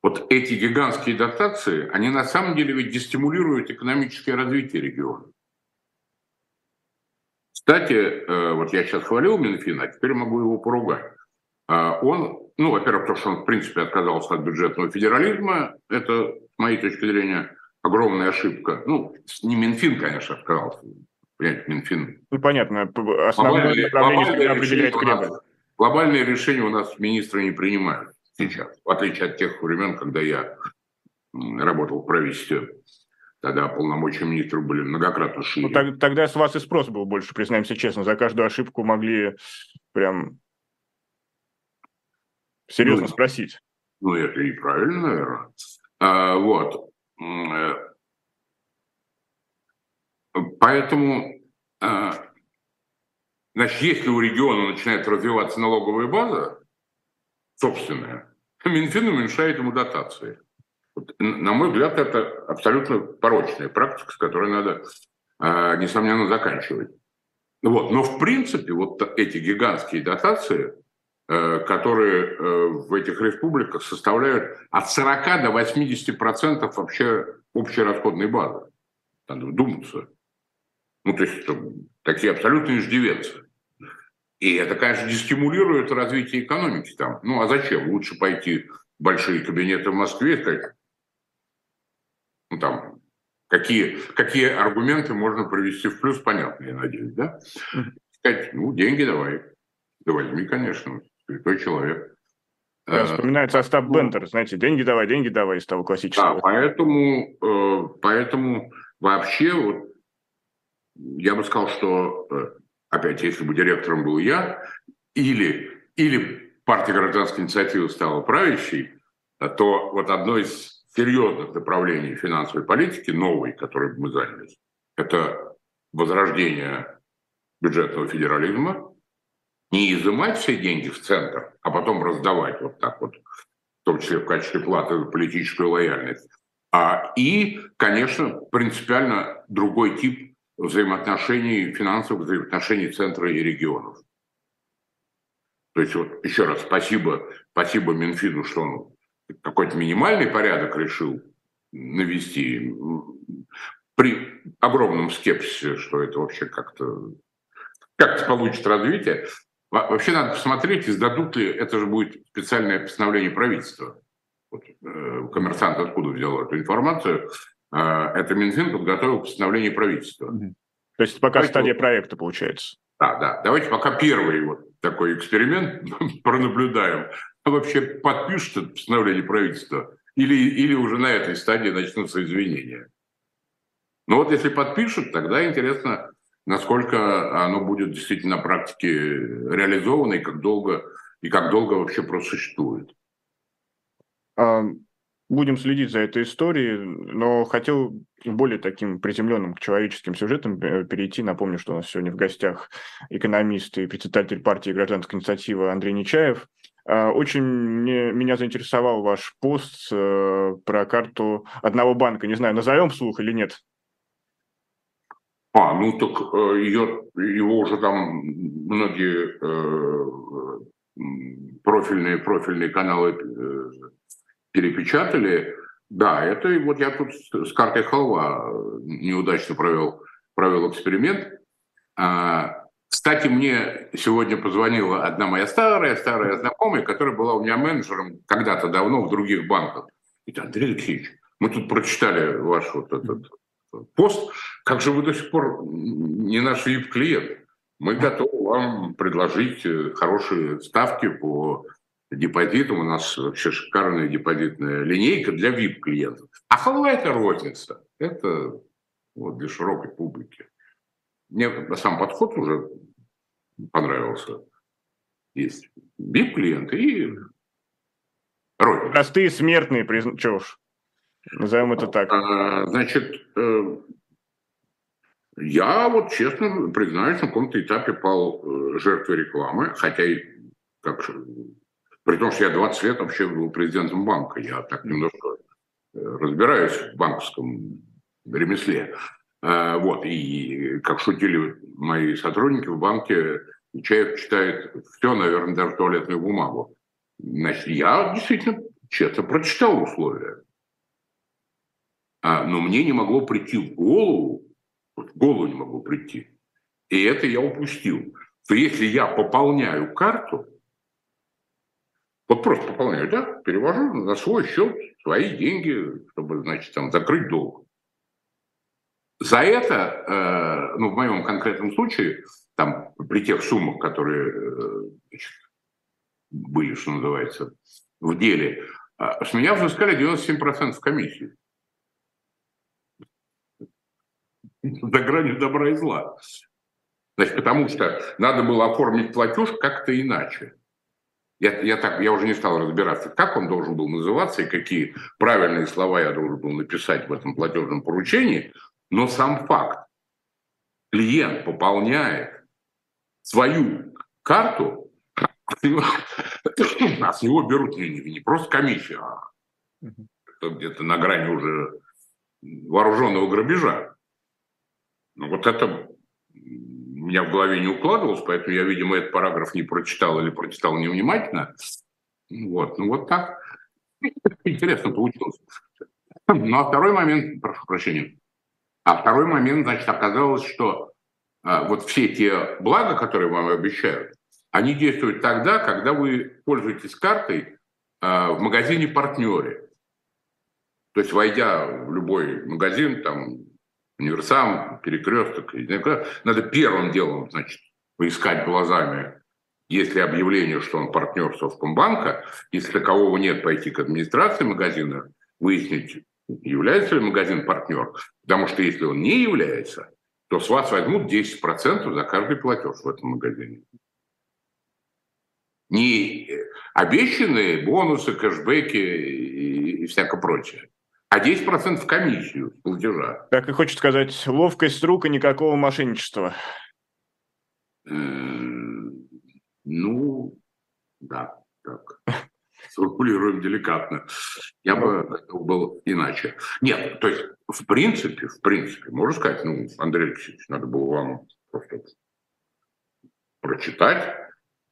вот эти гигантские дотации, они на самом деле ведь дестимулируют экономическое развитие региона. Кстати, э, вот я сейчас хвалил Минфин, а теперь могу его поругать. А, он, ну, во-первых, то, что он, в принципе, отказался от бюджетного федерализма, это, с моей точки зрения, огромная ошибка. Ну, не Минфин, конечно, отказался, принять Минфин. Ну, понятно. Основное глобальное, направление глобальное определяет Кремль. Нас, глобальные решения у нас министры не принимают сейчас, в отличие от тех времен, когда я работал в правительстве. Тогда полномочия министров были многократно шире. Ну, тогда с вас и спрос был больше, признаемся честно. За каждую ошибку могли прям серьезно ну, спросить. Ну, это и правильно, наверное. А, вот. Э, Поэтому, а, значит, если у региона начинает развиваться налоговая база собственная, *laughs* Минфин уменьшает ему дотации. Вот, на мой взгляд, это абсолютно порочная практика, с которой надо, а, несомненно, заканчивать. Вот. Но, в принципе, вот эти гигантские дотации, э, которые э, в этих республиках составляют от 40 до 80 процентов вообще общей расходной базы. Надо вдуматься. Ну, то есть такие абсолютные иждивенцы. И это, конечно, дестимулирует развитие экономики там. Ну, а зачем? Лучше пойти в большие кабинеты в Москве и сказать, ну, там, какие, какие аргументы можно привести в плюс, понятно, я надеюсь, да? Сказать, ну, деньги давай. Да возьми, конечно, святой человек. Да, вспоминается Остап ну, Бендер, знаете, деньги давай, деньги давай из того классического. Да, поэтому, э, поэтому вообще вот я бы сказал, что, э, опять, если бы директором был я, или, или партия гражданской инициативы стала правящей, то вот одно из серьезных направлений финансовой политики, новой, которой мы занялись, это возрождение бюджетного федерализма, не изымать все деньги в центр, а потом раздавать вот так вот, в том числе в качестве платы за политическую лояльность. А, и, конечно, принципиально другой тип взаимоотношений, финансовых взаимоотношений центра и регионов. То есть вот еще раз спасибо, спасибо Минфину, что он какой-то минимальный порядок решил навести при огромном скепсисе, что это вообще как-то как-то получит развитие. Вообще надо посмотреть, издадут ли, это же будет специальное постановление правительства. Вот, э, коммерсант откуда взял эту информацию? Э, это Минфин подготовил постановление правительства. То есть пока Давайте стадия проекта получается. Да, да. Давайте пока первый вот такой эксперимент *laughs* пронаблюдаем. А вообще подпишут это постановление правительства или, или уже на этой стадии начнутся извинения. Но вот если подпишут, тогда интересно, насколько оно будет действительно на практике реализовано и как долго, и как долго вообще просуществует. Будем следить за этой историей, но хотел более таким приземленным к человеческим сюжетам э, перейти. Напомню, что у нас сегодня в гостях экономист и председатель партии «Гражданская инициатива» Андрей Нечаев. А, очень мне, меня заинтересовал ваш пост э, про карту одного банка. Не знаю, назовем слух или нет? А, ну так э, его уже там многие профильные, профильные каналы перепечатали. Да, это вот я тут с картой халва неудачно провел, провел эксперимент. А, кстати, мне сегодня позвонила одна моя старая-старая знакомая, которая была у меня менеджером когда-то давно в других банках. Говорит, Андрей Алексеевич, мы тут прочитали ваш вот этот пост, как же вы до сих пор не наш VIP-клиент? Мы готовы вам предложить э, хорошие ставки по депозитом. У нас вообще шикарная депозитная линейка для VIP-клиентов. А халва – это розница. Это вот для широкой публики. Мне сам подход уже понравился. Есть VIP-клиенты и розница. Простые смертные, призна... чего уж. Назовем это так. А, значит, э, я вот честно признаюсь, на каком-то этапе пал э, жертвой рекламы, хотя и как при том, что я 20 лет вообще был президентом банка. Я так немножко э, разбираюсь в банковском ремесле. Э, вот, и как шутили мои сотрудники в банке, человек читает все, наверное, даже туалетную бумагу. Значит, я действительно честно прочитал условия. А, но мне не могло прийти в голову, вот в голову не могло прийти, и это я упустил, что если я пополняю карту, вот просто пополняю, да, перевожу на свой счет свои деньги, чтобы, значит, там закрыть долг. За это, э, ну, в моем конкретном случае, там, при тех суммах, которые э, значит, были, что называется, в деле, э, с меня взыскали 97% комиссии. За гранью добра и зла. Значит, потому что надо было оформить платеж как-то иначе. Я, я, так, я уже не стал разбираться, как он должен был называться и какие правильные слова я должен был написать в этом платежном поручении, но сам факт. Клиент пополняет свою карту, а с него *coughs* берут не, не просто комиссию, а где-то на грани уже вооруженного грабежа. Ну вот это меня в голове не укладывалось, поэтому я, видимо, этот параграф не прочитал или прочитал невнимательно. Вот, ну вот так. Интересно получилось. Ну а второй момент, прошу прощения, а второй момент, значит, оказалось, что а, вот все те блага, которые вам обещают, они действуют тогда, когда вы пользуетесь картой а, в магазине-партнере. То есть, войдя в любой магазин, там, универсам, перекресток. Надо первым делом, значит, поискать глазами, есть ли объявление, что он партнер Совкомбанка, если такового нет, пойти к администрации магазина, выяснить, является ли магазин партнер. Потому что если он не является, то с вас возьмут 10% за каждый платеж в этом магазине. Не обещанные бонусы, кэшбэки и, и всякое прочее а 10% в комиссию с платежа. Как и хочет сказать, ловкость рук и никакого мошенничества. Ну, да, так. *laughs* Сформулируем деликатно. Я бы был иначе. Нет, то есть в принципе, в принципе, можно сказать, ну, Андрей Алексеевич, надо было вам просто прочитать.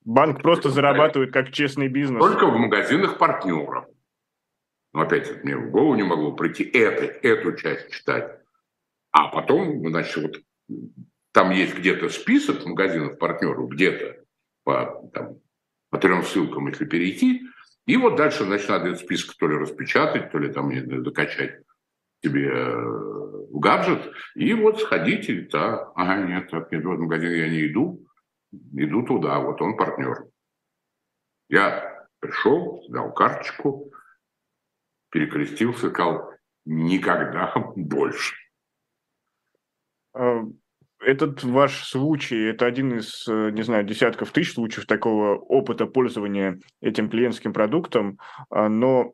Банк просто зарабатывает как честный бизнес. Только в магазинах партнеров. Но опять мне в голову не могло прийти это, эту часть читать. А потом, значит, вот там есть где-то список магазинов партнеров, где-то по, там, по трем ссылкам, если перейти. И вот дальше, значит, надо этот список то ли распечатать, то ли там докачать себе э, в гаджет. И вот сходите, да, ага, нет, так, нет, в этот магазин я не иду, иду туда, вот он партнер. Я пришел, дал карточку, перекрестился, сказал, никогда *laughs* больше. А, этот ваш случай, это один из, э, не знаю, десятков тысяч случаев такого опыта пользования этим клиентским продуктом, а, но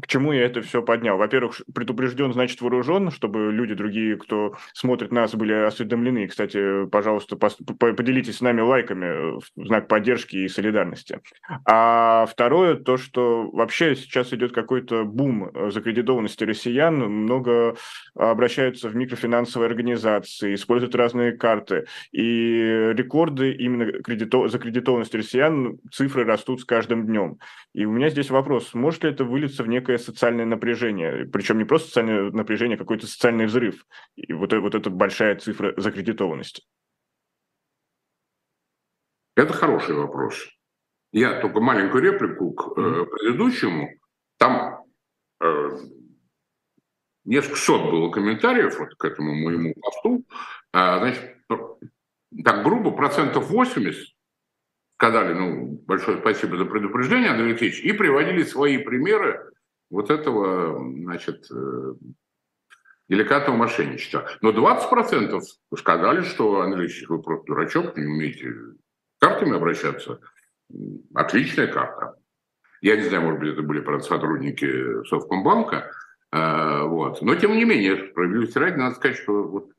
к чему я это все поднял? Во-первых, предупрежден, значит вооружен, чтобы люди другие, кто смотрит нас, были осведомлены. Кстати, пожалуйста, поделитесь с нами лайками в знак поддержки и солидарности. А второе, то, что вообще сейчас идет какой-то бум закредитованности россиян, много обращаются в микрофинансовые организации, используют разные карты, и рекорды именно кредито... закредитованности россиян, цифры растут с каждым днем. И у меня здесь вопрос, может ли это вылиться в некое некое социальное напряжение, причем не просто социальное напряжение, а какой-то социальный взрыв. И вот, вот эта большая цифра закредитованности. Это хороший вопрос. Я только маленькую реплику к э, предыдущему. Там э, несколько сот было комментариев вот к этому моему посту. А, значит, так грубо, процентов 80 сказали, ну, большое спасибо за предупреждение, Андрей Алексеевич, и приводили свои примеры вот этого, значит, э, деликатного мошенничества. Но 20% сказали, что, Андрей вы просто дурачок, не умеете картами обращаться. Отличная карта. Я не знаю, может быть, это были, правда, сотрудники Совкомбанка, э, вот. Но, тем не менее, справедливости ради, надо сказать, что вот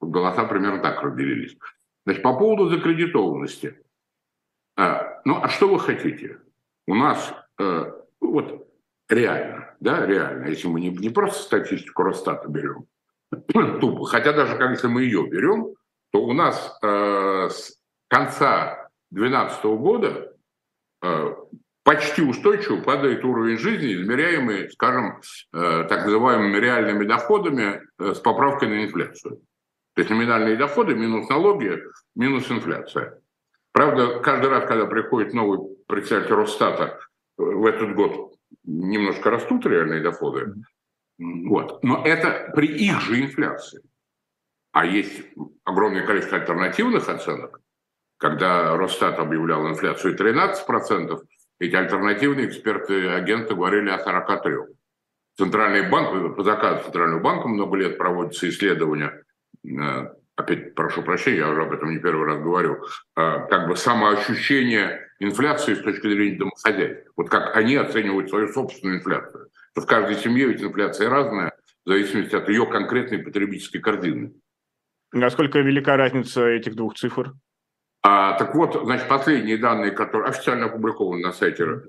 голоса примерно так разделились. Значит, по поводу закредитованности. Э, ну, а что вы хотите? У нас вот Реально, да, реально. Если мы не, не просто статистику Росстата берем, *clears throat* тупо, хотя даже если мы ее берем, то у нас э, с конца 2012 года э, почти устойчиво падает уровень жизни, измеряемый, скажем, э, так называемыми реальными доходами э, с поправкой на инфляцию. То есть номинальные доходы минус налоги, минус инфляция. Правда, каждый раз, когда приходит новый представитель Росстата в этот год немножко растут реальные доходы. Вот. Но это при их же инфляции. А есть огромное количество альтернативных оценок. Когда Росстат объявлял инфляцию 13%, эти альтернативные эксперты, агенты говорили о 43%. Центральный банк, по заказу Центрального банка много лет проводятся исследования э, опять прошу прощения, я уже об этом не первый раз говорю, а, как бы самоощущение инфляции с точки зрения домохозяйства. Вот как они оценивают свою собственную инфляцию. Что в каждой семье ведь инфляция разная, в зависимости от ее конкретной потребительской корзины. Насколько велика разница этих двух цифр? А, так вот, значит, последние данные, которые официально опубликованы на сайте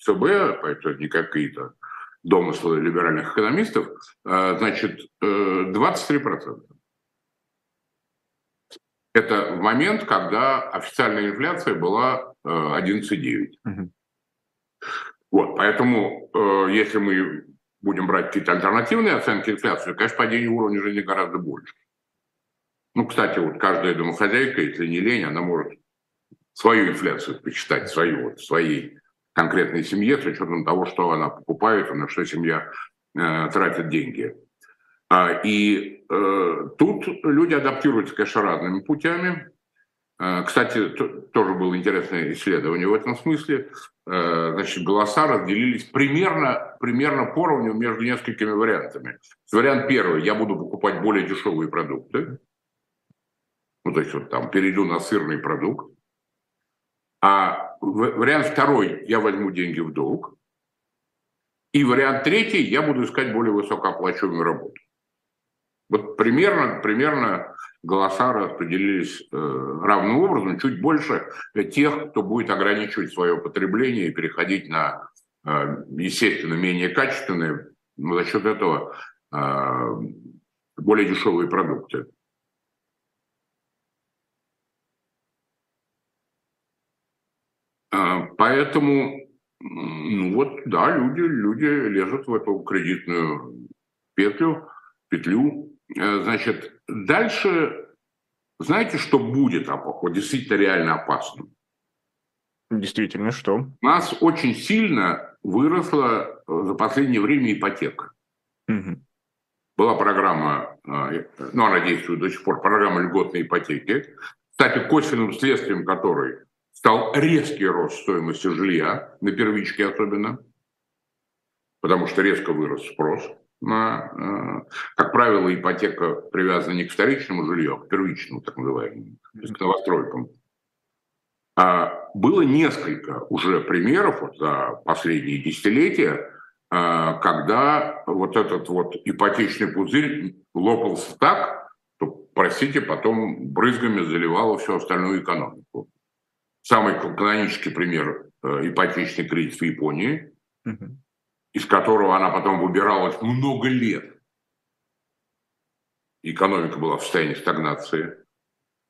ЦБ, это не какие-то домыслы либеральных экономистов, а, значит, 23%. Э, это в момент, когда официальная инфляция была 11,9. Угу. Вот, поэтому, э, если мы будем брать какие-то альтернативные оценки инфляции, конечно, падение уровня жизни гораздо больше. Ну, кстати, вот каждая домохозяйка, если не лень, она может свою инфляцию почитать, свою, вот, своей конкретной семье, с учетом того, что она покупает, на что семья э, тратит деньги. А, и э, тут люди адаптируются, конечно, разными путями. Э, кстати, тоже было интересное исследование в этом смысле. Э, значит, голоса разделились примерно, примерно поровню между несколькими вариантами. Вариант первый – я буду покупать более дешевые продукты. Ну, то есть вот там перейду на сырный продукт. А вариант второй – я возьму деньги в долг. И вариант третий – я буду искать более высокооплачиваемую работу. Вот примерно, примерно голоса распределились э, равным образом, чуть больше тех, кто будет ограничивать свое потребление и переходить на, э, естественно, менее качественные, но за счет этого более дешевые продукты. Поэтому, ну вот, да, люди, люди лезут в эту кредитную петлю, петлю. Значит, дальше, знаете, что будет вот, действительно реально опасным? Действительно, что? У нас очень сильно выросла э, за последнее время ипотека. Угу. Была программа, э, ну она действует до сих пор, программа льготной ипотеки. Кстати, косвенным следствием которой стал резкий рост стоимости жилья, на первичке особенно, потому что резко вырос спрос на, э, как правило, ипотека привязана не к вторичному жилью, а к первичному, так называемому, то есть к новостройкам. А было несколько уже примеров вот за последние десятилетия, а, когда вот этот вот ипотечный пузырь лопался так, что, простите, потом брызгами заливало всю остальную экономику. Самый канонический пример э, ипотечный кредит в Японии. Из которого она потом выбиралась много лет. Экономика была в состоянии стагнации.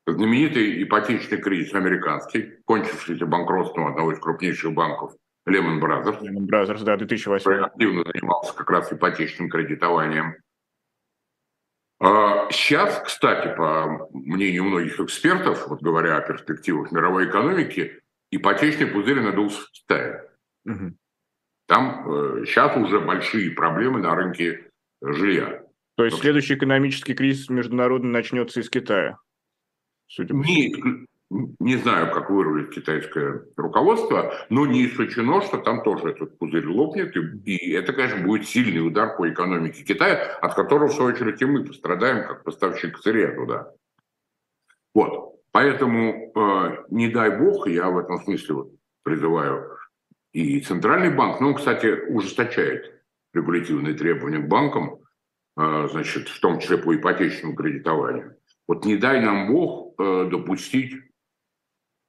Знаменитый ипотечный кризис американский, кончившийся банкротством одного из крупнейших банков Lehman Brothers. Lehman Brothers, да, 2008. Активно занимался как раз ипотечным кредитованием. Сейчас, а, кстати, по мнению многих экспертов, вот говоря о перспективах мировой экономики, ипотечный пузырь надулся в Китае. Угу. Там сейчас э, уже большие проблемы на рынке жилья. То есть следующий экономический кризис международный начнется из Китая? судя по. Не, не знаю, как вырулит китайское руководство, но не исключено, что там тоже этот пузырь лопнет, и, и это, конечно, будет сильный удар по экономике Китая, от которого, в свою очередь, и мы пострадаем, как поставщик сырья туда. Вот. Поэтому, э, не дай бог, я в этом смысле вот призываю и Центральный банк, ну, кстати, ужесточает регулятивные требования к банкам, э, значит, в том числе по ипотечному кредитованию. Вот не дай нам Бог э, допустить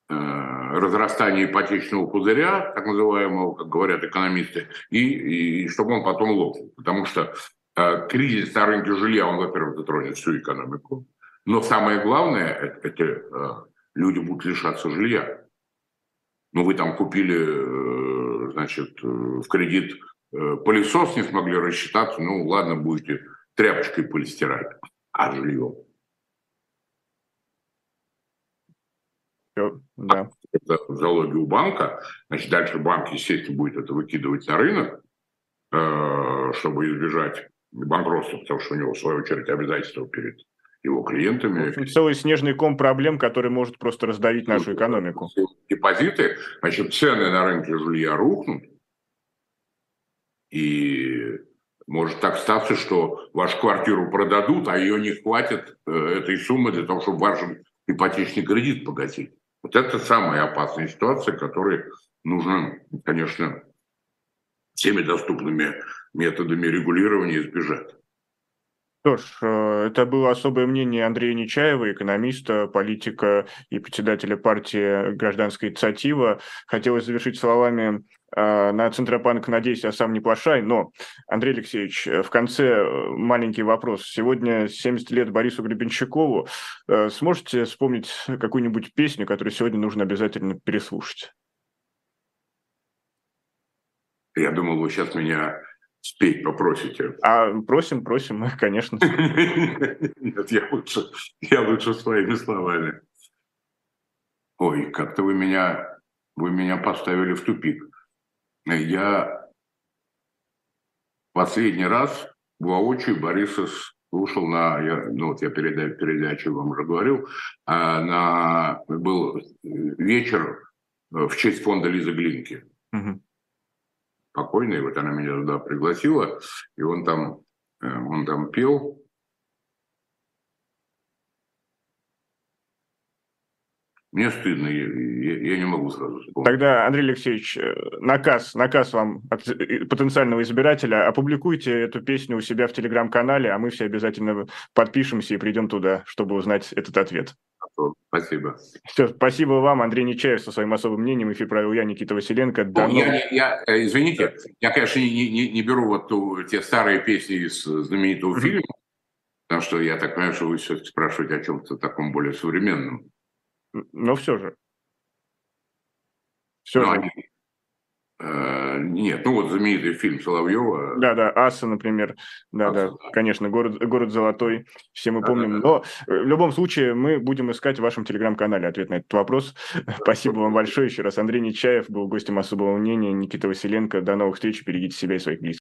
э, разрастание ипотечного пузыря, так называемого, как говорят экономисты, и, и чтобы он потом лопнул. Потому что э, кризис на рынке жилья, он, во-первых, затронет всю экономику. Но самое главное, это, это э, люди будут лишаться жилья. Ну, вы там купили, э, значит, э, в кредит э, пылесос, не смогли рассчитаться, ну, ладно, будете тряпочкой пыль стирать, а жилье да. Это залоги у банка. Значит, дальше банк, естественно, будет это выкидывать на рынок, чтобы избежать банкротства, потому что у него, в свою очередь, обязательства перед его клиентами. В общем, целый снежный ком проблем, который может просто раздавить нашу экономику. Депозиты, значит, цены на рынке жилья рухнут, и может так статься, что вашу квартиру продадут, а ее не хватит э, этой суммы для того, чтобы ваш ипотечный кредит погасить. Вот это самая опасная ситуация, которой нужно, конечно, всеми доступными методами регулирования избежать. Что ж, э, это было особое мнение Андрея Нечаева, экономиста, политика и председателя партии «Гражданская инициатива». Хотелось завершить словами э, на Центробанк, надеюсь, я сам не плашай, но, Андрей Алексеевич, в конце э, маленький вопрос. Сегодня 70 лет Борису Гребенщикову. Сможете вспомнить какую-нибудь песню, которую сегодня нужно обязательно переслушать? Я думал, вы сейчас меня спеть попросите. А просим, просим, *laughs* конечно. Нет, я лучше, я лучше своими словами. Ой, как-то вы меня, вы меня поставили в тупик. Я последний раз воочию Бориса слушал на, я, ну вот я передачу, передачу вам уже говорил, а на, был вечер в честь фонда Лизы Глинки. Угу покойный, вот она меня туда пригласила, и он там, э, он там пел. Мне стыдно, я, я не могу сразу вспомнить. Тогда, Андрей Алексеевич, э, наказ, наказ вам от э, потенциального избирателя. Опубликуйте эту песню у себя в Телеграм-канале, а мы все обязательно подпишемся и придем туда, чтобы узнать этот ответ. Спасибо. Все, спасибо вам, Андрей Нечаев, со своим особым мнением. Эфир провел я, Никита Василенко. До ну, я, я, э, извините, я, конечно, не, не, не беру вот ту, те старые песни из знаменитого фильма, потому что я так понимаю, что вы все-таки спрашиваете о чем-то таком более современном. Но все же. Все Но же. Они, Э, нет, ну вот знаменитый фильм Соловьева. Да, да, Аса, например. Да, Аса, да, да, конечно, город, город Золотой, все мы да, помним. Да, да. Но в любом случае мы будем искать в вашем телеграм-канале ответ на этот вопрос. Да, Спасибо вам большое еще раз. Андрей Нечаев был гостем особого мнения, Никита Василенко. До новых встреч, берегите себя и своих близких.